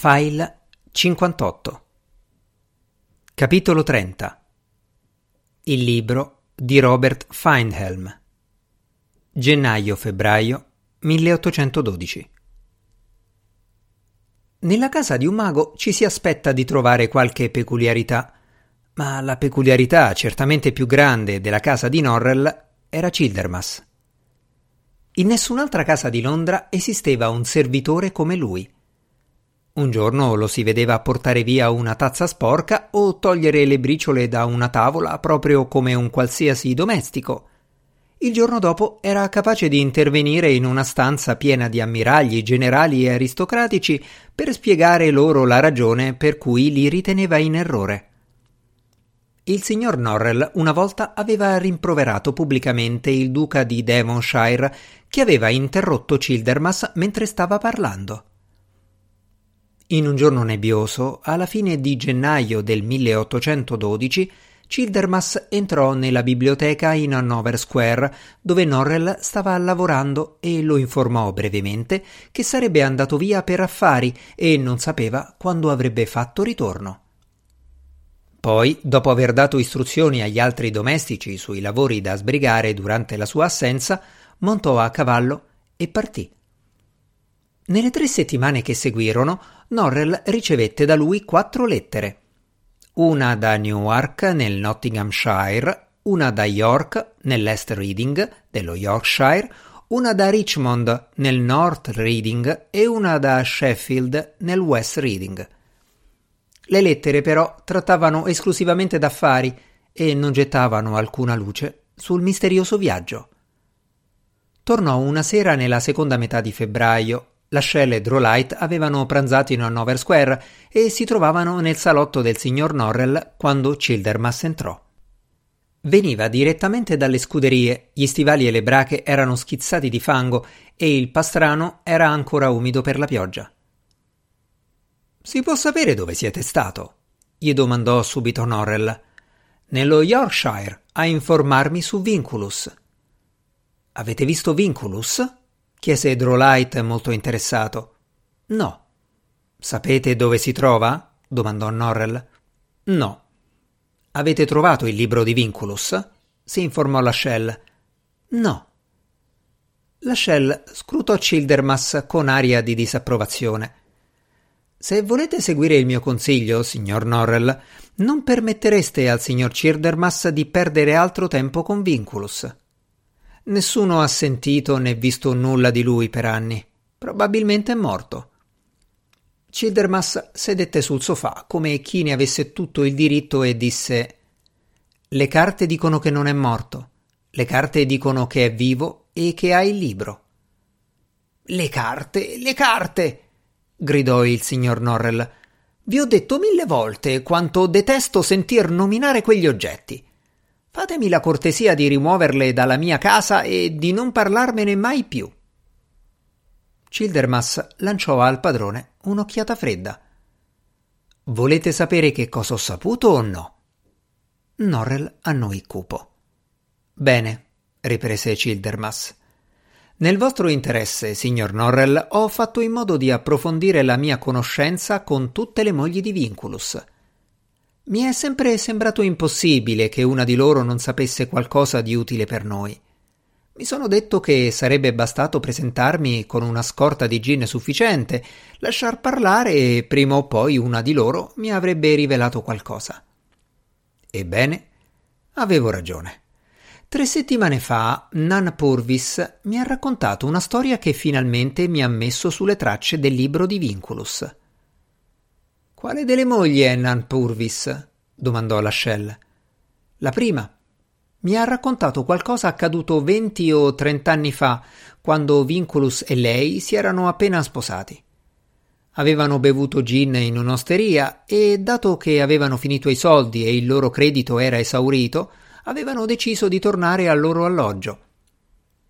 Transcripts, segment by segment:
File 58 Capitolo 30 Il libro di Robert Feindhelm Gennaio-febbraio 1812 Nella casa di un mago ci si aspetta di trovare qualche peculiarità, ma la peculiarità certamente più grande della casa di Norrell era Childermas. In nessun'altra casa di Londra esisteva un servitore come lui – un giorno lo si vedeva portare via una tazza sporca o togliere le briciole da una tavola proprio come un qualsiasi domestico. Il giorno dopo era capace di intervenire in una stanza piena di ammiragli, generali e aristocratici per spiegare loro la ragione per cui li riteneva in errore. Il signor Norrell una volta aveva rimproverato pubblicamente il duca di Devonshire che aveva interrotto Childermas mentre stava parlando. In un giorno nebbioso, alla fine di gennaio del 1812, Childermas entrò nella biblioteca in Hanover Square, dove Norrell stava lavorando e lo informò brevemente che sarebbe andato via per affari e non sapeva quando avrebbe fatto ritorno. Poi, dopo aver dato istruzioni agli altri domestici sui lavori da sbrigare durante la sua assenza, montò a cavallo e partì. Nelle tre settimane che seguirono, Norrell ricevette da lui quattro lettere. Una da Newark nel Nottinghamshire, una da York nell'East Reading dello Yorkshire, una da Richmond nel North Reading e una da Sheffield nel West Reading. Le lettere però trattavano esclusivamente d'affari e non gettavano alcuna luce sul misterioso viaggio. Tornò una sera nella seconda metà di febbraio la e Drolight avevano pranzato in Hanover Square e si trovavano nel salotto del signor Norrell quando Childermas entrò. Veniva direttamente dalle scuderie, gli stivali e le brache erano schizzati di fango e il pastrano era ancora umido per la pioggia. Si può sapere dove siete stato? gli domandò subito Norrell. Nello Yorkshire, a informarmi su Vinculus. Avete visto Vinculus? Chiese Drolight molto interessato. No. Sapete dove si trova? domandò Norrell. No. Avete trovato il libro di Vinculus? si informò la. No. La Shell scrutò Childermas con aria di disapprovazione. Se volete seguire il mio consiglio, signor Norrell, non permettereste al signor Childermas di perdere altro tempo con Vinculus. Nessuno ha sentito né visto nulla di lui per anni. Probabilmente è morto. Childermas sedette sul sofà come chi ne avesse tutto il diritto e disse Le carte dicono che non è morto. Le carte dicono che è vivo e che ha il libro. Le carte, le carte! gridò il signor Norrell. Vi ho detto mille volte quanto detesto sentir nominare quegli oggetti. Fatemi la cortesia di rimuoverle dalla mia casa e di non parlarmene mai più. Childermas lanciò al padrone un'occhiata fredda. Volete sapere che cosa ho saputo o no? Norrell annui cupo. Bene, riprese Childermas. Nel vostro interesse, signor Norrell, ho fatto in modo di approfondire la mia conoscenza con tutte le mogli di Vinculus. Mi è sempre sembrato impossibile che una di loro non sapesse qualcosa di utile per noi. Mi sono detto che sarebbe bastato presentarmi con una scorta di gin sufficiente, lasciar parlare e prima o poi una di loro mi avrebbe rivelato qualcosa. Ebbene, avevo ragione. Tre settimane fa Nan Purvis mi ha raccontato una storia che finalmente mi ha messo sulle tracce del libro di Vinculus. Quale delle mogli è Nan Purvis? domandò Lascelle. La prima. Mi ha raccontato qualcosa accaduto venti o trent'anni fa, quando Vinculus e lei si erano appena sposati. Avevano bevuto gin in un'osteria e, dato che avevano finito i soldi e il loro credito era esaurito, avevano deciso di tornare al loro alloggio.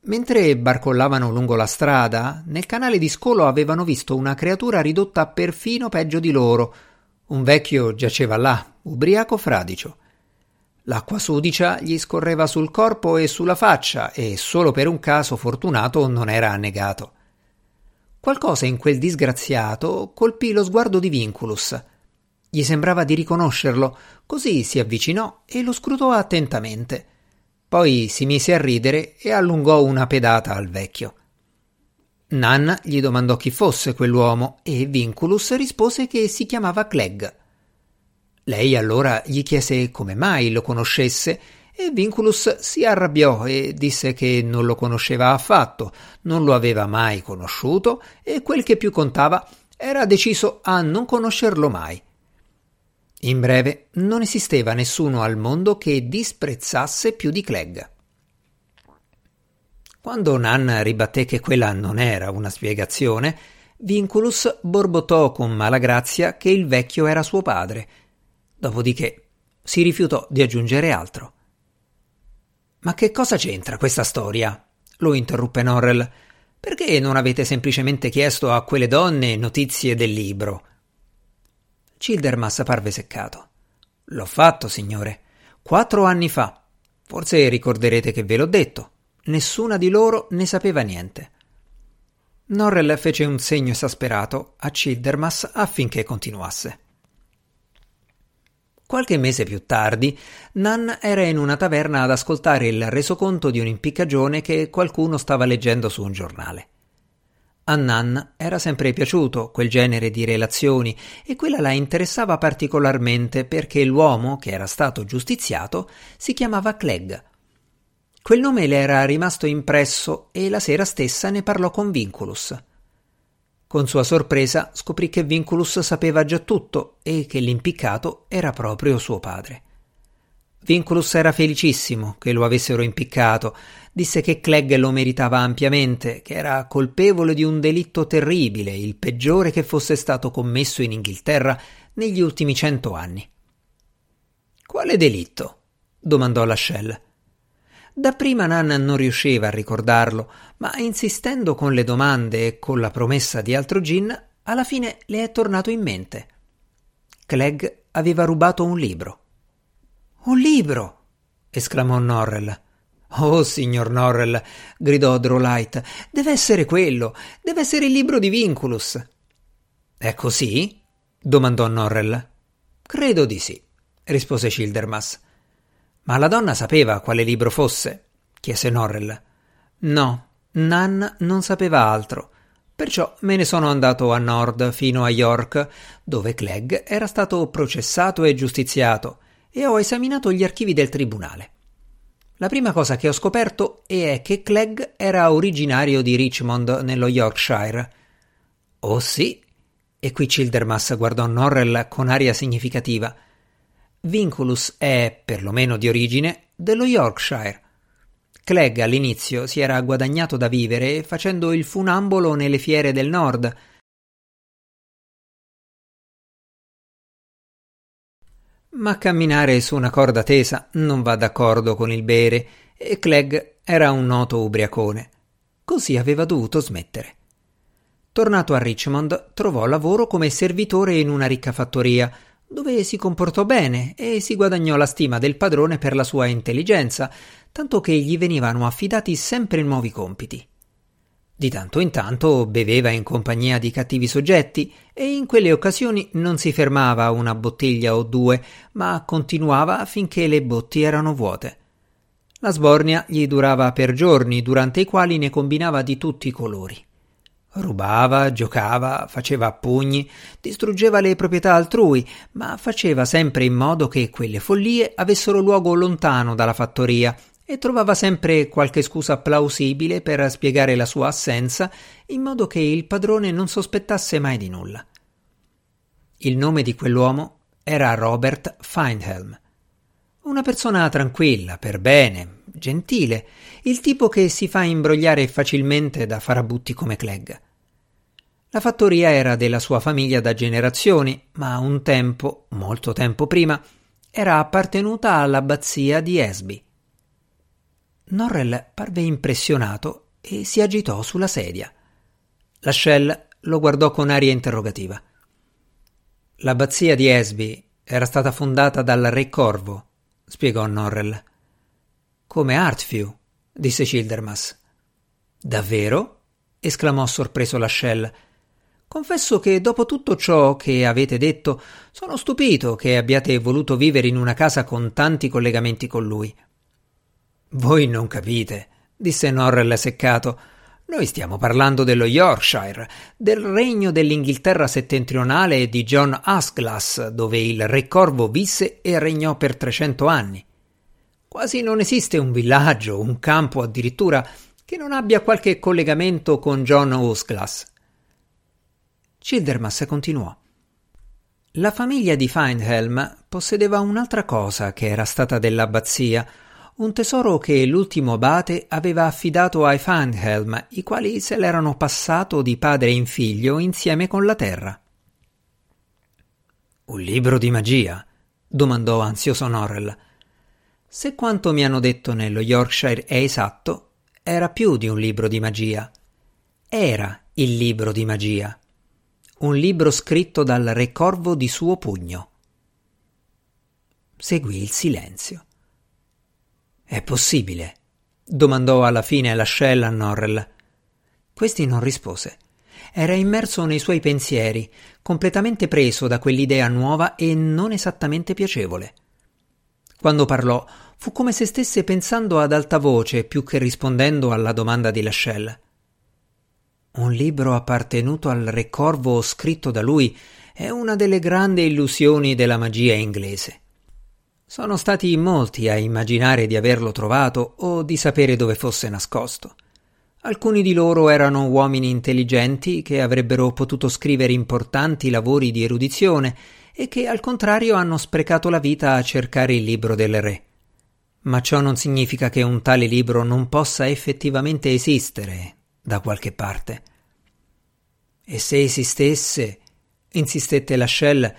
Mentre barcollavano lungo la strada, nel canale di scolo avevano visto una creatura ridotta perfino peggio di loro. Un vecchio giaceva là, ubriaco fradicio. L'acqua sudicia gli scorreva sul corpo e sulla faccia e solo per un caso fortunato non era annegato. Qualcosa in quel disgraziato colpì lo sguardo di Vinculus. Gli sembrava di riconoscerlo, così si avvicinò e lo scrutò attentamente. Poi si mise a ridere e allungò una pedata al vecchio. Nan gli domandò chi fosse quell'uomo e Vinculus rispose che si chiamava Clegg. Lei allora gli chiese come mai lo conoscesse e Vinculus si arrabbiò e disse che non lo conosceva affatto, non lo aveva mai conosciuto e quel che più contava era deciso a non conoscerlo mai. In breve, non esisteva nessuno al mondo che disprezzasse più di Clegg. Quando Nan ribatté che quella non era una spiegazione, Vinculus borbottò con malagrazia che il vecchio era suo padre Dopodiché si rifiutò di aggiungere altro. Ma che cosa c'entra questa storia? lo interruppe Norrell. Perché non avete semplicemente chiesto a quelle donne notizie del libro? Childermas parve seccato. L'ho fatto, signore. Quattro anni fa. Forse ricorderete che ve l'ho detto. Nessuna di loro ne sapeva niente. Norrell fece un segno esasperato a Childermas affinché continuasse. Qualche mese più tardi, Nan era in una taverna ad ascoltare il resoconto di un'impiccagione che qualcuno stava leggendo su un giornale. A Nan era sempre piaciuto quel genere di relazioni e quella la interessava particolarmente perché l'uomo che era stato giustiziato si chiamava Clegg. Quel nome le era rimasto impresso e la sera stessa ne parlò con Vinculus. Con sua sorpresa scoprì che Vinculus sapeva già tutto e che l'impiccato era proprio suo padre. Vinculus era felicissimo che lo avessero impiccato, disse che Clegg lo meritava ampiamente, che era colpevole di un delitto terribile, il peggiore che fosse stato commesso in Inghilterra negli ultimi cento anni. Quale delitto? domandò Lascelles. Dapprima Nan non riusciva a ricordarlo, ma insistendo con le domande e con la promessa di altro gin, alla fine le è tornato in mente. Clegg aveva rubato un libro. Un libro! esclamò Norrell. Oh, signor Norrell, gridò Drolight, deve essere quello, deve essere il libro di Vinculus. È così? domandò Norrell. Credo di sì, rispose Childermas. Ma la donna sapeva quale libro fosse? chiese Norrell. No, Nan non sapeva altro. Perciò me ne sono andato a nord fino a York, dove Clegg era stato processato e giustiziato, e ho esaminato gli archivi del tribunale. La prima cosa che ho scoperto è che Clegg era originario di Richmond, nello Yorkshire. Oh sì? E qui Childermas guardò Norrell con aria significativa. Vinculus è, perlomeno di origine, dello Yorkshire. Clegg all'inizio si era guadagnato da vivere facendo il funambolo nelle fiere del nord. Ma camminare su una corda tesa non va d'accordo con il bere e Clegg era un noto ubriacone. Così aveva dovuto smettere. Tornato a Richmond, trovò lavoro come servitore in una ricca fattoria dove si comportò bene e si guadagnò la stima del padrone per la sua intelligenza, tanto che gli venivano affidati sempre nuovi compiti. Di tanto in tanto beveva in compagnia di cattivi soggetti e in quelle occasioni non si fermava una bottiglia o due, ma continuava finché le botti erano vuote. La sbornia gli durava per giorni, durante i quali ne combinava di tutti i colori. Rubava, giocava, faceva pugni, distruggeva le proprietà altrui, ma faceva sempre in modo che quelle follie avessero luogo lontano dalla fattoria e trovava sempre qualche scusa plausibile per spiegare la sua assenza in modo che il padrone non sospettasse mai di nulla. Il nome di quell'uomo era Robert Feindhelm. Una persona tranquilla, per bene, gentile, il tipo che si fa imbrogliare facilmente da farabutti come Clegg. La fattoria era della sua famiglia da generazioni, ma un tempo, molto tempo prima, era appartenuta all'abbazia di Esby. Norrell parve impressionato e si agitò sulla sedia. La Shell lo guardò con aria interrogativa. L'abbazia di Esby era stata fondata dal re Corvo, spiegò Norrell. Come Artfew, disse Childermas. Davvero? esclamò sorpreso Lascelles. Confesso che dopo tutto ciò che avete detto, sono stupito che abbiate voluto vivere in una casa con tanti collegamenti con lui. Voi non capite, disse Norrell seccato. Noi stiamo parlando dello Yorkshire, del regno dell'Inghilterra settentrionale e di John Asglass, dove il re Corvo visse e regnò per trecento anni. Quasi non esiste un villaggio, un campo addirittura, che non abbia qualche collegamento con John Asglass. Childermas continuò. La famiglia di Feindhelm possedeva un'altra cosa che era stata dell'abbazia, un tesoro che l'ultimo abate aveva affidato ai Feindhelm, i quali se l'erano passato di padre in figlio insieme con la terra. Un libro di magia? domandò ansioso Norrell. Se quanto mi hanno detto nello Yorkshire è esatto, era più di un libro di magia. Era il libro di magia. Un libro scritto dal re Corvo di suo pugno. Seguì il silenzio. È possibile? domandò alla fine l'ascella a Norrell. Questi non rispose. Era immerso nei suoi pensieri, completamente preso da quell'idea nuova e non esattamente piacevole. Quando parlò, fu come se stesse pensando ad alta voce più che rispondendo alla domanda di Lascelles. Un libro appartenuto al re Corvo scritto da lui è una delle grandi illusioni della magia inglese. Sono stati molti a immaginare di averlo trovato o di sapere dove fosse nascosto. Alcuni di loro erano uomini intelligenti che avrebbero potuto scrivere importanti lavori di erudizione e che al contrario hanno sprecato la vita a cercare il libro del re. Ma ciò non significa che un tale libro non possa effettivamente esistere da qualche parte. E se esistesse, insistette Lascelles,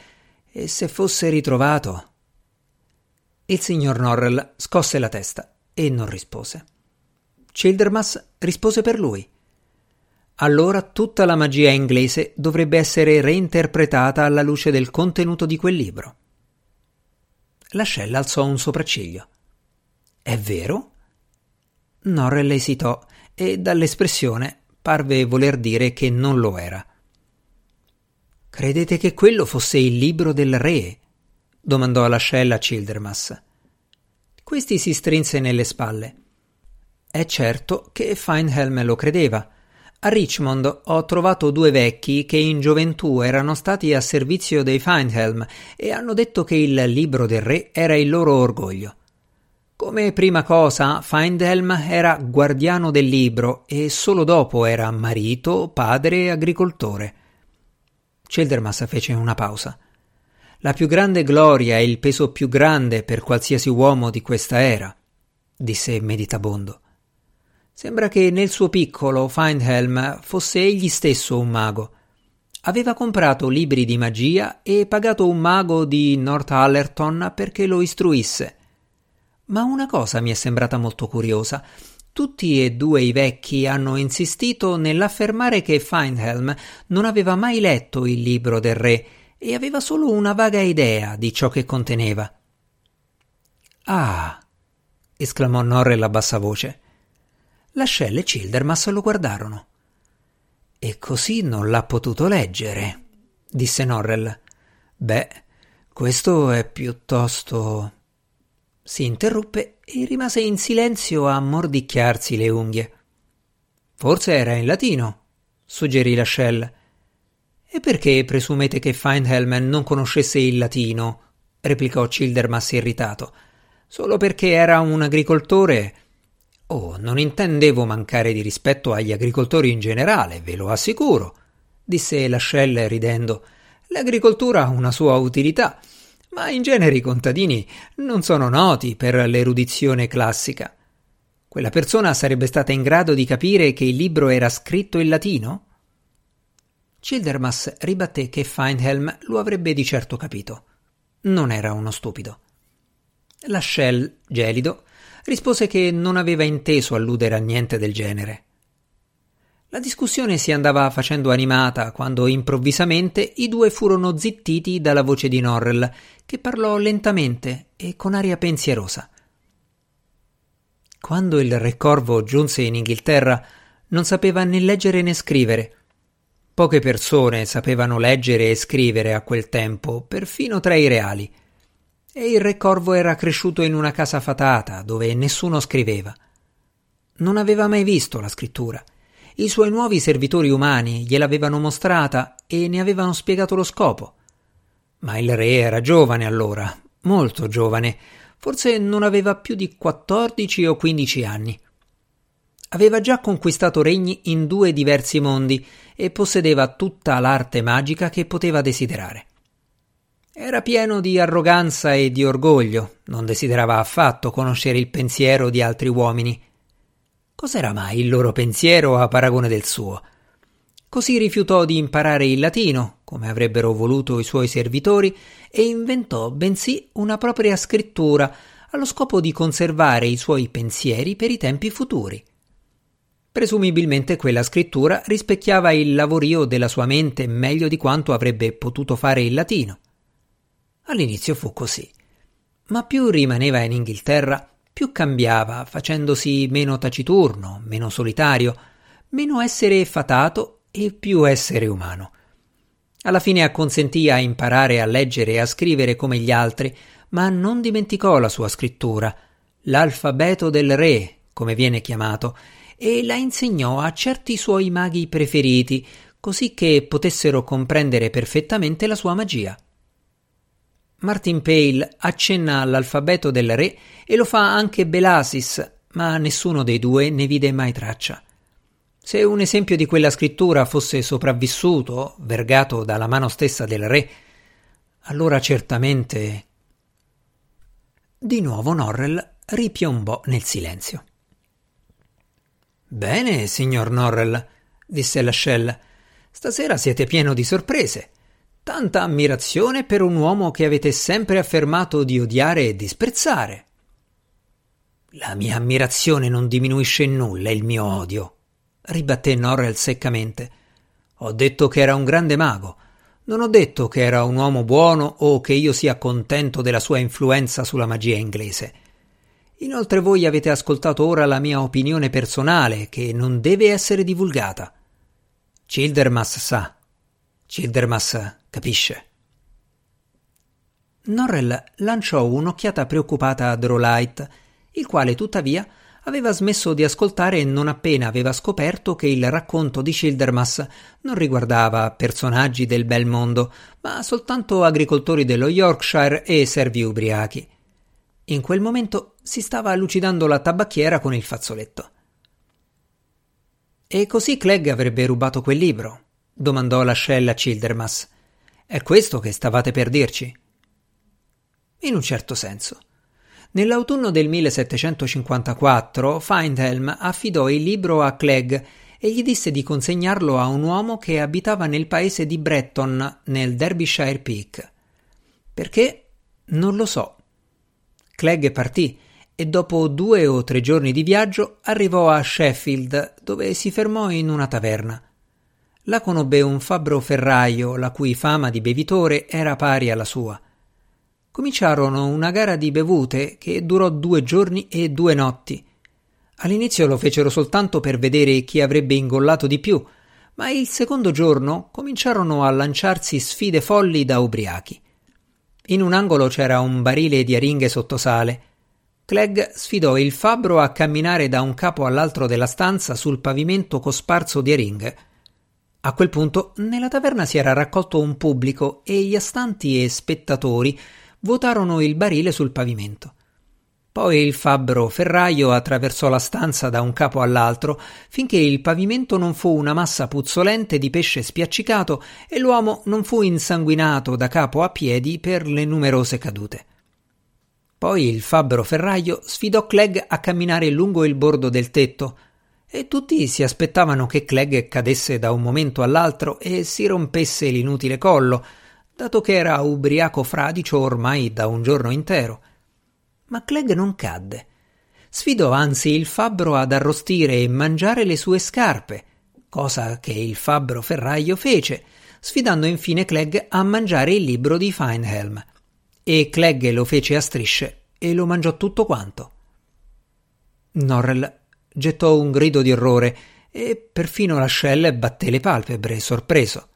e se fosse ritrovato? Il signor Norrell scosse la testa e non rispose. Childermas rispose per lui. Allora tutta la magia inglese dovrebbe essere reinterpretata alla luce del contenuto di quel libro. L'ascella alzò un sopracciglio. È vero? Norrell esitò e dall'espressione parve voler dire che non lo era. Credete che quello fosse il libro del re? Domandò l'ascella a Childermas. Questi si strinse nelle spalle. È certo che Feinhelm lo credeva. A Richmond ho trovato due vecchi che in gioventù erano stati a servizio dei Feinhelm e hanno detto che il libro del re era il loro orgoglio. Come prima cosa, Feinhelm era guardiano del libro e solo dopo era marito, padre e agricoltore. Childermas fece una pausa. La più grande gloria e il peso più grande per qualsiasi uomo di questa era, disse meditabondo. Sembra che nel suo piccolo Feindhelm fosse egli stesso un mago. Aveva comprato libri di magia e pagato un mago di Northallerton perché lo istruisse. Ma una cosa mi è sembrata molto curiosa. Tutti e due i vecchi hanno insistito nell'affermare che Feindhelm non aveva mai letto il libro del re e aveva solo una vaga idea di ciò che conteneva. Ah! esclamò Norrell a bassa voce. Lascelle e Childermas lo guardarono. E così non l'ha potuto leggere, disse Norrell. Beh, questo è piuttosto. Si interruppe e rimase in silenzio a mordicchiarsi le unghie. Forse era in latino, suggerì Lascelle. E perché presumete che Feindhelm non conoscesse il latino? replicò Childermas irritato. Solo perché era un agricoltore? Oh, non intendevo mancare di rispetto agli agricoltori in generale, ve lo assicuro, disse Lascelle ridendo. L'agricoltura ha una sua utilità, ma in genere i contadini non sono noti per l'erudizione classica. Quella persona sarebbe stata in grado di capire che il libro era scritto in latino? Childermas ribatté che Feindhelm lo avrebbe di certo capito. Non era uno stupido. La Shell, gelido, rispose che non aveva inteso alludere a niente del genere. La discussione si andava facendo animata quando improvvisamente i due furono zittiti dalla voce di Norrell, che parlò lentamente e con aria pensierosa. Quando il re Corvo giunse in Inghilterra, non sapeva né leggere né scrivere. Poche persone sapevano leggere e scrivere a quel tempo, perfino tra i reali. E il re Corvo era cresciuto in una casa fatata, dove nessuno scriveva. Non aveva mai visto la scrittura. I suoi nuovi servitori umani gliel'avevano mostrata e ne avevano spiegato lo scopo. Ma il re era giovane allora, molto giovane, forse non aveva più di 14 o 15 anni. Aveva già conquistato regni in due diversi mondi e possedeva tutta l'arte magica che poteva desiderare. Era pieno di arroganza e di orgoglio, non desiderava affatto conoscere il pensiero di altri uomini. Cos'era mai il loro pensiero a paragone del suo? Così rifiutò di imparare il latino, come avrebbero voluto i suoi servitori, e inventò bensì una propria scrittura allo scopo di conservare i suoi pensieri per i tempi futuri. Presumibilmente quella scrittura rispecchiava il lavorio della sua mente meglio di quanto avrebbe potuto fare il latino. All'inizio fu così, ma più rimaneva in Inghilterra più cambiava, facendosi meno taciturno, meno solitario, meno essere fatato e più essere umano. Alla fine acconsentì a imparare a leggere e a scrivere come gli altri, ma non dimenticò la sua scrittura, l'alfabeto del re, come viene chiamato, e la insegnò a certi suoi maghi preferiti, così che potessero comprendere perfettamente la sua magia. Martin Pale accenna all'alfabeto del re e lo fa anche Belasis, ma nessuno dei due ne vide mai traccia. Se un esempio di quella scrittura fosse sopravvissuto, vergato dalla mano stessa del re, allora certamente. Di nuovo Norrell ripiombò nel silenzio. Bene, signor Norrell, disse l'ascella. Stasera siete pieno di sorprese. Tanta ammirazione per un uomo che avete sempre affermato di odiare e disprezzare. La mia ammirazione non diminuisce in nulla il mio odio, ribatté Norrell seccamente. Ho detto che era un grande mago. Non ho detto che era un uomo buono o che io sia contento della sua influenza sulla magia inglese. Inoltre voi avete ascoltato ora la mia opinione personale, che non deve essere divulgata. Childermas sa. Childermas capisce. Norrell lanciò un'occhiata preoccupata a Drolight, il quale tuttavia aveva smesso di ascoltare non appena aveva scoperto che il racconto di Childermas non riguardava personaggi del bel mondo, ma soltanto agricoltori dello Yorkshire e servi ubriachi. In quel momento si stava lucidando la tabacchiera con il fazzoletto. E così Clegg avrebbe rubato quel libro? domandò l'ascella Childermas. È questo che stavate per dirci? In un certo senso. Nell'autunno del 1754 Feindhelm affidò il libro a Clegg e gli disse di consegnarlo a un uomo che abitava nel paese di Bretton, nel Derbyshire Peak. Perché? Non lo so. Clegg partì e dopo due o tre giorni di viaggio arrivò a Sheffield, dove si fermò in una taverna. La conobbe un fabbro ferraio, la cui fama di bevitore era pari alla sua. Cominciarono una gara di bevute che durò due giorni e due notti. All'inizio lo fecero soltanto per vedere chi avrebbe ingollato di più, ma il secondo giorno cominciarono a lanciarsi sfide folli da ubriachi. In un angolo c'era un barile di aringhe sottosale. Clegg sfidò il fabbro a camminare da un capo all'altro della stanza sul pavimento cosparso di aringhe. A quel punto nella taverna si era raccolto un pubblico e gli astanti e spettatori votarono il barile sul pavimento. Poi il fabbro ferraio attraversò la stanza da un capo all'altro finché il pavimento non fu una massa puzzolente di pesce spiaccicato e l'uomo non fu insanguinato da capo a piedi per le numerose cadute. Poi il fabbro ferraio sfidò Clegg a camminare lungo il bordo del tetto, e tutti si aspettavano che Clegg cadesse da un momento all'altro e si rompesse l'inutile collo, dato che era ubriaco fradicio ormai da un giorno intero. Ma Clegg non cadde. Sfidò anzi il fabbro ad arrostire e mangiare le sue scarpe, cosa che il fabbro ferraio fece, sfidando infine Clegg a mangiare il libro di Feinhelm. E Clegg lo fece a strisce e lo mangiò tutto quanto. Norrell gettò un grido di orrore e perfino la Shell batté le palpebre, sorpreso.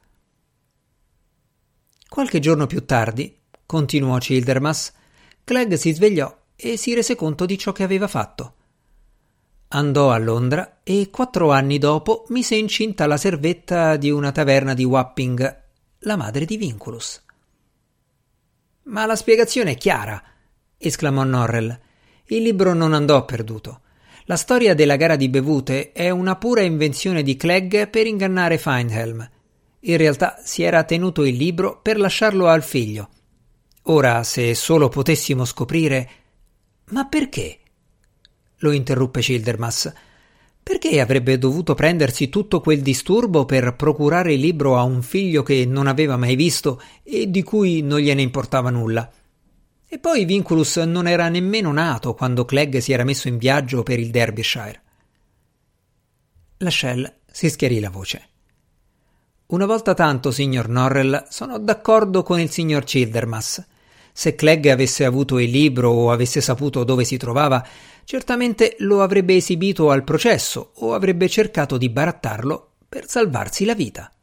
Qualche giorno più tardi, continuò Childermas, Clegg si svegliò e si rese conto di ciò che aveva fatto. Andò a Londra e quattro anni dopo mise incinta la servetta di una taverna di Wapping, la madre di Vinculus. Ma la spiegazione è chiara, esclamò Norrell. Il libro non andò perduto. La storia della gara di bevute è una pura invenzione di Clegg per ingannare Feindhelm. In realtà si era tenuto il libro per lasciarlo al figlio. Ora, se solo potessimo scoprire. Ma perché? lo interruppe Childermas. Perché avrebbe dovuto prendersi tutto quel disturbo per procurare il libro a un figlio che non aveva mai visto e di cui non gliene importava nulla? E poi Vinculus non era nemmeno nato quando Clegg si era messo in viaggio per il Derbyshire. La Shell si schiarì la voce. Una volta tanto, signor Norrell, sono d'accordo con il signor Childermas. Se Clegg avesse avuto il libro o avesse saputo dove si trovava, certamente lo avrebbe esibito al processo o avrebbe cercato di barattarlo per salvarsi la vita.